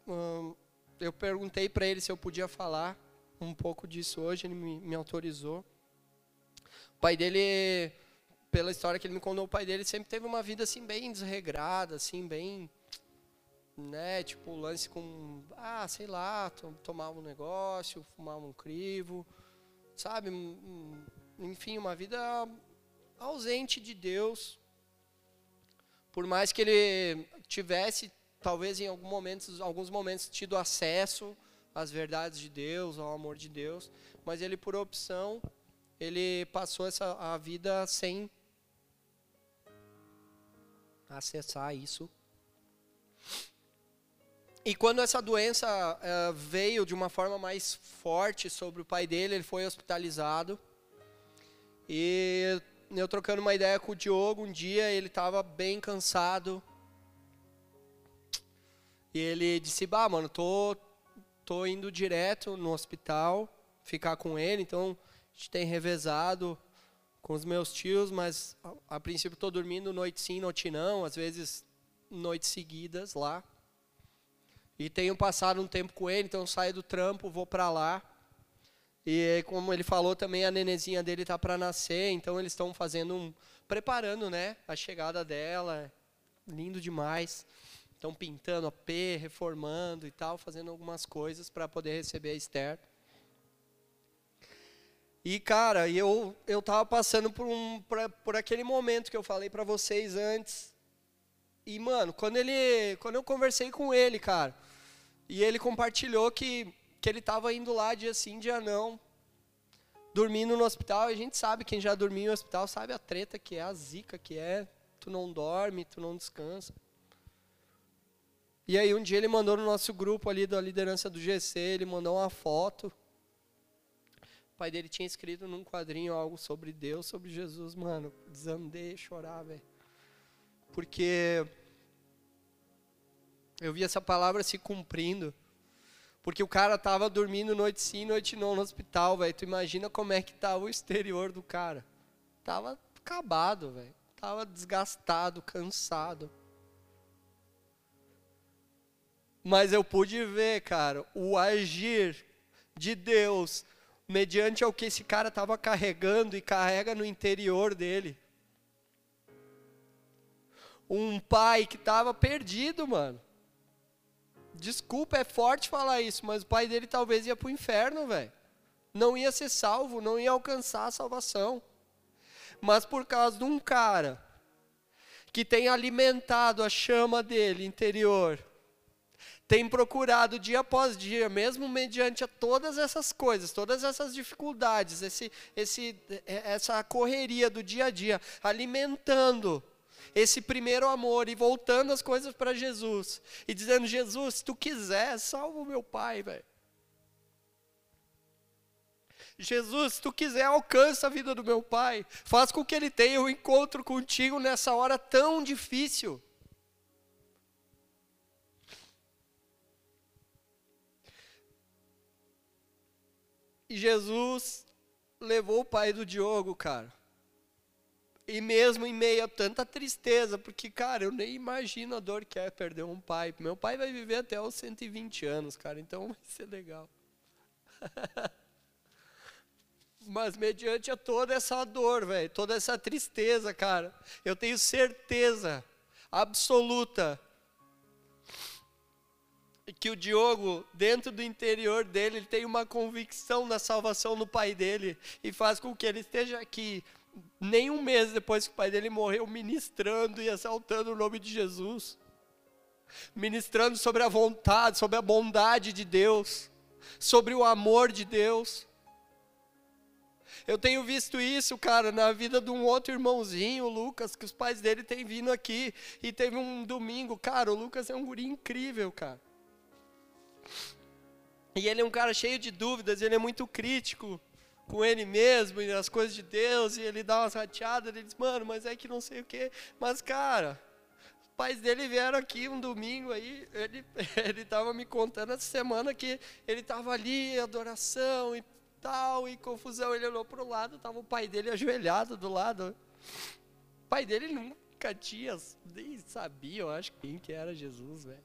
S2: hum, eu perguntei para ele se eu podia falar um pouco disso hoje, ele me, me autorizou. O pai dele, pela história que ele me contou, o pai dele sempre teve uma vida assim bem desregrada, assim, bem né, tipo, lance com, ah, sei lá, tomar um negócio, fumar um crivo, sabe? Enfim, uma vida ausente de Deus. Por mais que ele tivesse, talvez em algum momento, alguns momentos, tido acesso às verdades de Deus, ao amor de Deus, mas ele, por opção, ele passou essa, a vida sem acessar isso. E quando essa doença uh, veio de uma forma mais forte sobre o pai dele, ele foi hospitalizado. E eu trocando uma ideia com o Diogo, um dia ele estava bem cansado. E ele disse: Bah, mano, tô, tô indo direto no hospital ficar com ele. Então a gente tem revezado com os meus tios, mas a, a princípio estou dormindo noite sim, noite não, às vezes noites seguidas lá. E tenho passado um tempo com ele, então saio do trampo, vou para lá. E como ele falou também, a nenezinha dele está para nascer, então eles estão fazendo um. preparando né, a chegada dela. Lindo demais. Estão pintando a P, reformando e tal, fazendo algumas coisas para poder receber a Esther. E cara, eu eu tava passando por um por, por aquele momento que eu falei para vocês antes. E mano, quando ele quando eu conversei com ele, cara, e ele compartilhou que, que ele estava indo lá dia sim, dia não, dormindo no hospital. A gente sabe, quem já dormiu no hospital sabe a treta que é, a zica que é. Tu não dorme, tu não descansa. E aí um dia ele mandou no nosso grupo ali da liderança do GC, ele mandou uma foto. O pai dele tinha escrito num quadrinho algo sobre Deus, sobre Jesus, mano. Desandei chorar, velho. Porque eu vi essa palavra se cumprindo. Porque o cara tava dormindo noite sim, noite não no hospital, velho. Tu imagina como é que tava o exterior do cara. Tava acabado, velho. Tava desgastado, cansado. Mas eu pude ver, cara, o agir de Deus mediante ao que esse cara estava carregando e carrega no interior dele. Um pai que estava perdido, mano. Desculpa, é forte falar isso, mas o pai dele talvez ia para o inferno, velho. Não ia ser salvo, não ia alcançar a salvação. Mas por causa de um cara que tem alimentado a chama dele interior, tem procurado dia após dia, mesmo mediante todas essas coisas, todas essas dificuldades, esse, esse, essa correria do dia a dia, alimentando esse primeiro amor e voltando as coisas para Jesus e dizendo: Jesus, se tu quiser, salva o meu pai, velho. Jesus, se tu quiser, alcança a vida do meu pai. Faz com que ele tenha um encontro contigo nessa hora tão difícil. E Jesus levou o pai do Diogo, cara. E mesmo em meio a tanta tristeza, porque, cara, eu nem imagino a dor que é perder um pai. Meu pai vai viver até os 120 anos, cara, então <laughs> vai ser legal. <laughs> Mas mediante a toda essa dor, velho, toda essa tristeza, cara, eu tenho certeza absoluta que o Diogo, dentro do interior dele, ele tem uma convicção da salvação no pai dele e faz com que ele esteja aqui nem um mês depois que o pai dele morreu, ministrando e exaltando o nome de Jesus, ministrando sobre a vontade, sobre a bondade de Deus, sobre o amor de Deus. Eu tenho visto isso, cara, na vida de um outro irmãozinho, o Lucas, que os pais dele têm vindo aqui. E teve um domingo, cara, o Lucas é um guri incrível, cara. E ele é um cara cheio de dúvidas, ele é muito crítico com ele mesmo e as coisas de Deus, e ele dá umas rateadas, ele diz, mano, mas é que não sei o que. Mas, cara, os pais dele vieram aqui um domingo aí, ele, <laughs> ele tava me contando essa semana que ele tava ali, adoração e tal, e confusão. Ele olhou pro lado, tava o pai dele ajoelhado do lado. O pai dele nunca tinha, nem sabia, eu acho, quem que era Jesus, velho.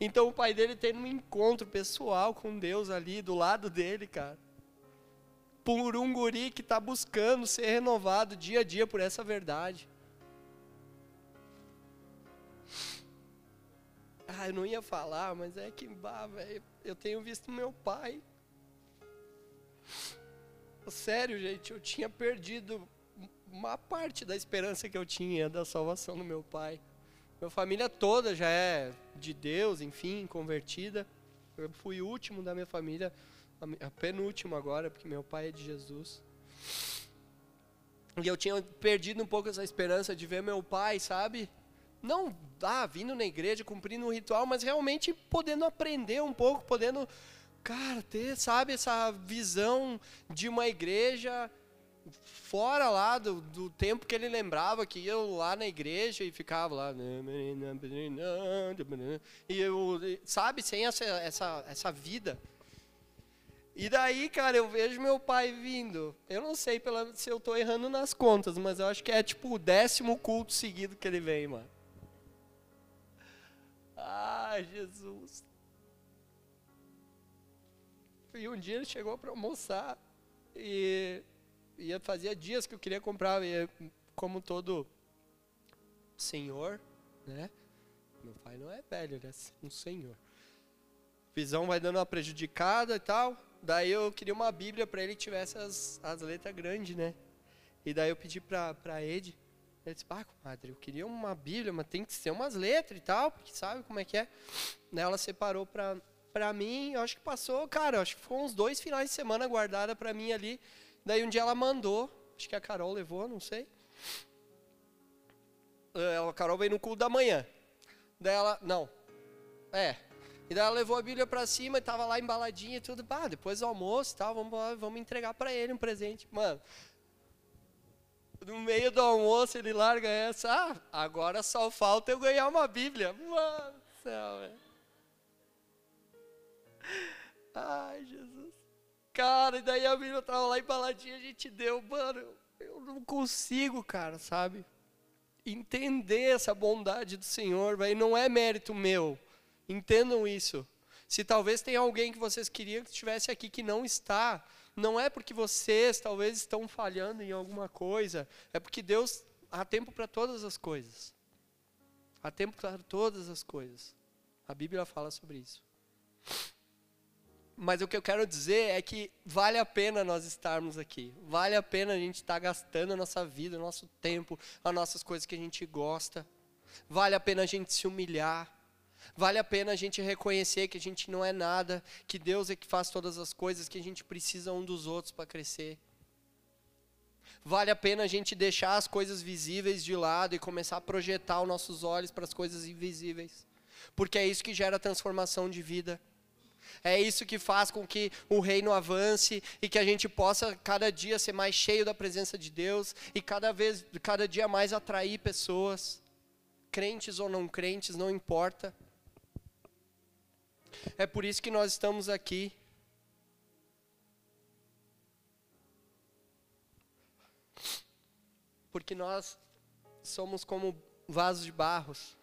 S2: Então o pai dele tem um encontro pessoal com Deus ali do lado dele, cara. Por um guri que está buscando ser renovado dia a dia por essa verdade. Ah, eu não ia falar, mas é que, bah, velho, eu tenho visto meu pai. Sério, gente, eu tinha perdido uma parte da esperança que eu tinha da salvação do meu pai. Minha família toda já é de Deus, enfim, convertida. Eu fui o último da minha família, a penúltimo agora, porque meu pai é de Jesus. E eu tinha perdido um pouco essa esperança de ver meu pai, sabe? Não, ah, vindo na igreja, cumprindo um ritual, mas realmente podendo aprender um pouco, podendo, cara, ter, sabe, essa visão de uma igreja fora lá do, do tempo que ele lembrava que ia lá na igreja e ficava lá e eu sabe sem essa essa essa vida e daí cara eu vejo meu pai vindo eu não sei pela, se eu estou errando nas contas mas eu acho que é tipo o décimo culto seguido que ele vem mano ah Jesus e um dia ele chegou para almoçar e ia fazia dias que eu queria comprar, e como todo senhor, né? Meu pai não é velho, ele é um senhor. Visão vai dando uma prejudicada e tal. Daí eu queria uma Bíblia para ele que tivesse as, as letras grandes, né? E daí eu pedi para pra Ed. Ele disse, ah, comadre, eu queria uma Bíblia, mas tem que ser umas letras e tal, porque sabe como é que é. Daí ela separou pra, pra mim, eu acho que passou, cara, acho que foi uns dois finais de semana guardada pra mim ali. Daí um dia ela mandou, acho que a Carol levou, não sei. Eh, a Carol veio no culto da manhã. Daí ela, não, é. E daí ela levou a Bíblia para cima e tava lá embaladinha e tudo. Bah, depois do almoço e tal, vamos, vamos entregar para ele um presente. Mano, no meio do almoço ele larga essa. Ah, agora só falta eu ganhar uma Bíblia. Mano do céu, velho. Ai, Jesus. Cara, e daí a menina tava lá embaladinha, a gente deu, mano, eu não consigo, cara, sabe? Entender essa bondade do Senhor, velho, não é mérito meu. Entendam isso. Se talvez tenha alguém que vocês queriam que estivesse aqui que não está, não é porque vocês talvez estão falhando em alguma coisa, é porque Deus há tempo para todas as coisas. Há tempo para todas as coisas. A Bíblia fala sobre isso. Mas o que eu quero dizer é que vale a pena nós estarmos aqui. Vale a pena a gente estar gastando a nossa vida, o nosso tempo, as nossas coisas que a gente gosta. Vale a pena a gente se humilhar. Vale a pena a gente reconhecer que a gente não é nada, que Deus é que faz todas as coisas, que a gente precisa um dos outros para crescer. Vale a pena a gente deixar as coisas visíveis de lado e começar a projetar os nossos olhos para as coisas invisíveis. Porque é isso que gera transformação de vida. É isso que faz com que o reino avance e que a gente possa cada dia ser mais cheio da presença de Deus e cada vez, cada dia mais atrair pessoas, crentes ou não crentes, não importa. É por isso que nós estamos aqui. Porque nós somos como vasos de barros.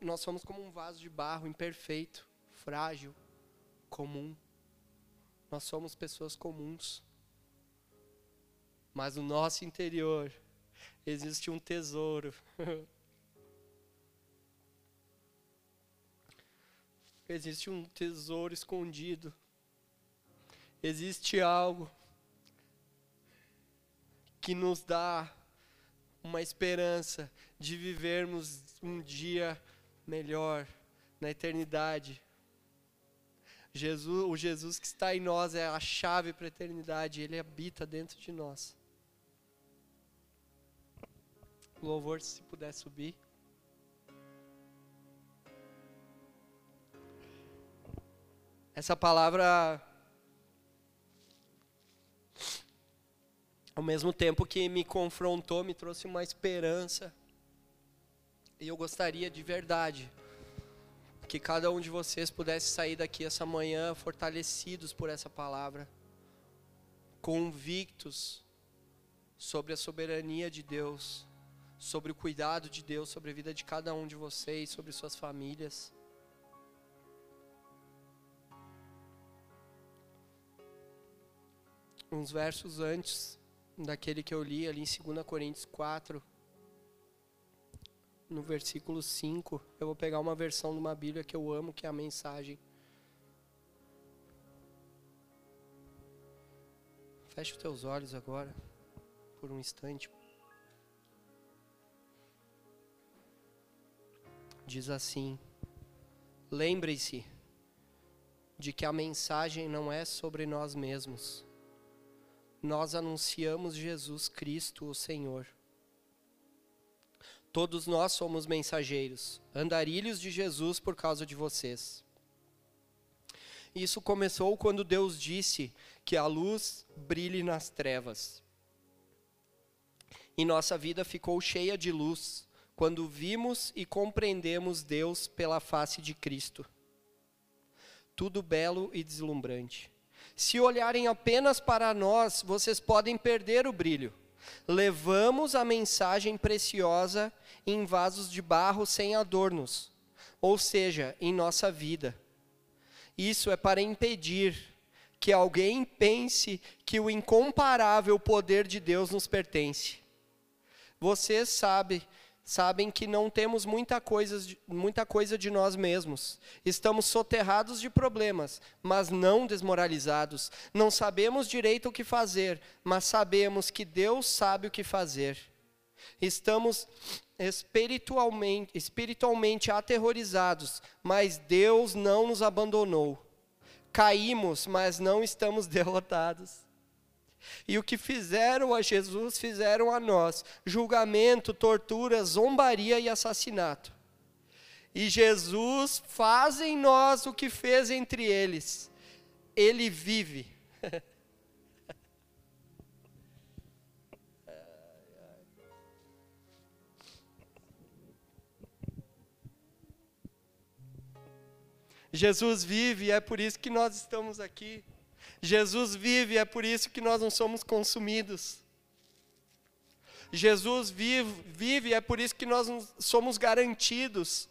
S2: Nós somos como um vaso de barro imperfeito frágil, comum. Nós somos pessoas comuns. Mas no nosso interior existe um tesouro. <laughs> existe um tesouro escondido. Existe algo que nos dá uma esperança de vivermos um dia melhor na eternidade. Jesus, o Jesus que está em nós é a chave para a eternidade, ele habita dentro de nós. Louvor, se puder subir. Essa palavra, ao mesmo tempo que me confrontou, me trouxe uma esperança. E eu gostaria de verdade que cada um de vocês pudesse sair daqui essa manhã fortalecidos por essa palavra, convictos sobre a soberania de Deus, sobre o cuidado de Deus sobre a vida de cada um de vocês, sobre suas famílias. Uns versos antes daquele que eu li ali em 2 Coríntios 4, no versículo 5. Eu vou pegar uma versão de uma Bíblia que eu amo, que é a mensagem. Feche os teus olhos agora, por um instante. Diz assim: Lembre-se de que a mensagem não é sobre nós mesmos. Nós anunciamos Jesus Cristo, o Senhor. Todos nós somos mensageiros, andarilhos de Jesus por causa de vocês. Isso começou quando Deus disse que a luz brilhe nas trevas. E nossa vida ficou cheia de luz quando vimos e compreendemos Deus pela face de Cristo tudo belo e deslumbrante. Se olharem apenas para nós, vocês podem perder o brilho. Levamos a mensagem preciosa em vasos de barro sem adornos, ou seja, em nossa vida. Isso é para impedir que alguém pense que o incomparável poder de Deus nos pertence. Vocês sabem sabem que não temos muita coisa, muita coisa de nós mesmos. Estamos soterrados de problemas, mas não desmoralizados. Não sabemos direito o que fazer, mas sabemos que Deus sabe o que fazer. Estamos espiritualmente, espiritualmente aterrorizados, mas Deus não nos abandonou. Caímos, mas não estamos <laughs> derrotados. E o que fizeram a Jesus, fizeram a nós: julgamento, tortura, zombaria e assassinato. E Jesus faz em nós o que fez entre eles. Ele vive. <laughs> Jesus vive e é por isso que nós estamos aqui. Jesus vive, é por isso que nós não somos consumidos. Jesus vive, vive, é por isso que nós somos garantidos.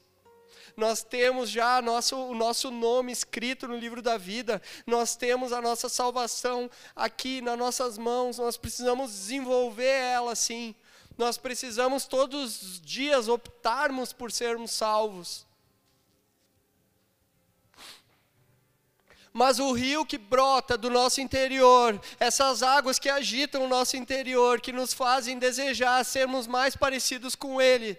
S2: Nós temos já nosso, o nosso nome escrito no livro da vida, nós temos a nossa salvação aqui nas nossas mãos, nós precisamos desenvolver ela sim. Nós precisamos todos os dias optarmos por sermos salvos. Mas o rio que brota do nosso interior, essas águas que agitam o nosso interior, que nos fazem desejar sermos mais parecidos com Ele,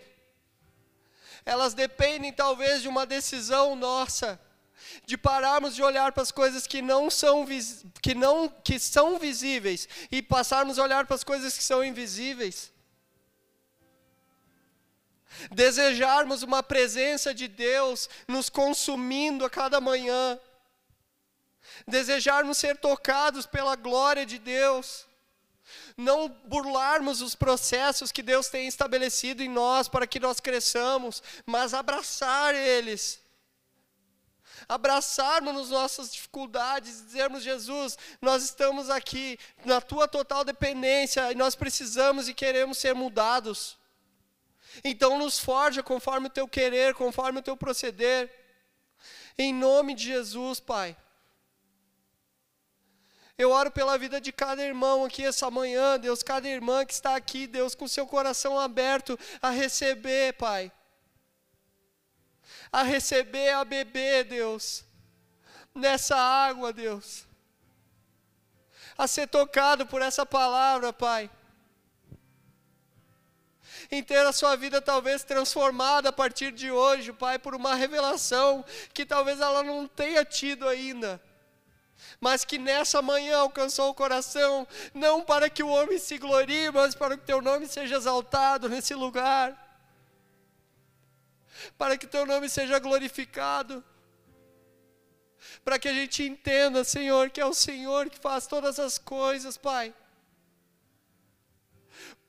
S2: elas dependem talvez de uma decisão nossa, de pararmos de olhar para as coisas que não são, que não, que são visíveis e passarmos a olhar para as coisas que são invisíveis. Desejarmos uma presença de Deus nos consumindo a cada manhã desejarmos ser tocados pela glória de Deus, não burlarmos os processos que Deus tem estabelecido em nós para que nós cresçamos, mas abraçar eles. Abraçarmos as nossas dificuldades, dizermos, Jesus, nós estamos aqui na tua total dependência e nós precisamos e queremos ser mudados. Então nos forja conforme o teu querer, conforme o teu proceder. Em nome de Jesus, Pai. Eu oro pela vida de cada irmão aqui essa manhã, Deus, cada irmã que está aqui, Deus, com seu coração aberto a receber, Pai. A receber, a beber, Deus, nessa água, Deus. A ser tocado por essa palavra, Pai. Em ter a sua vida talvez transformada a partir de hoje, Pai, por uma revelação que talvez ela não tenha tido ainda mas que nessa manhã alcançou o coração, não para que o homem se glorie, mas para que teu nome seja exaltado nesse lugar, para que teu nome seja glorificado, para que a gente entenda, Senhor, que é o Senhor que faz todas as coisas, Pai.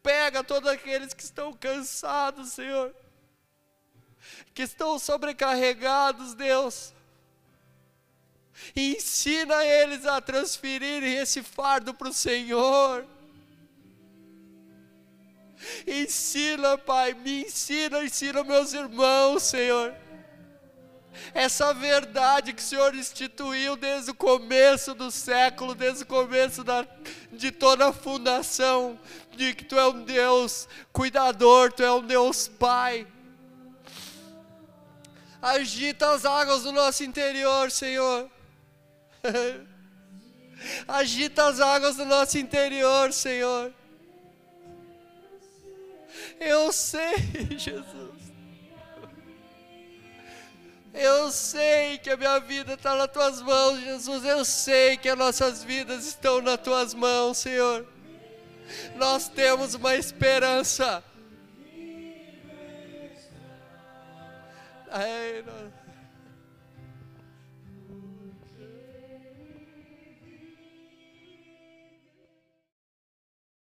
S2: Pega todos aqueles que estão cansados, Senhor, que estão sobrecarregados, Deus ensina eles a transferirem esse fardo para o Senhor. Ensina, Pai, me ensina, ensina meus irmãos, Senhor. essa verdade que o Senhor instituiu desde o começo do século, desde o começo da, de toda a fundação, de que Tu é um Deus cuidador, Tu é um Deus Pai. Agita as águas do nosso interior, Senhor. <laughs> Agita as águas do nosso interior, Senhor. Eu sei, <laughs> Jesus. Eu sei que a minha vida está nas tuas mãos, Jesus. Eu sei que as nossas vidas estão nas tuas mãos, Senhor. Nós temos uma esperança. Ai, nós...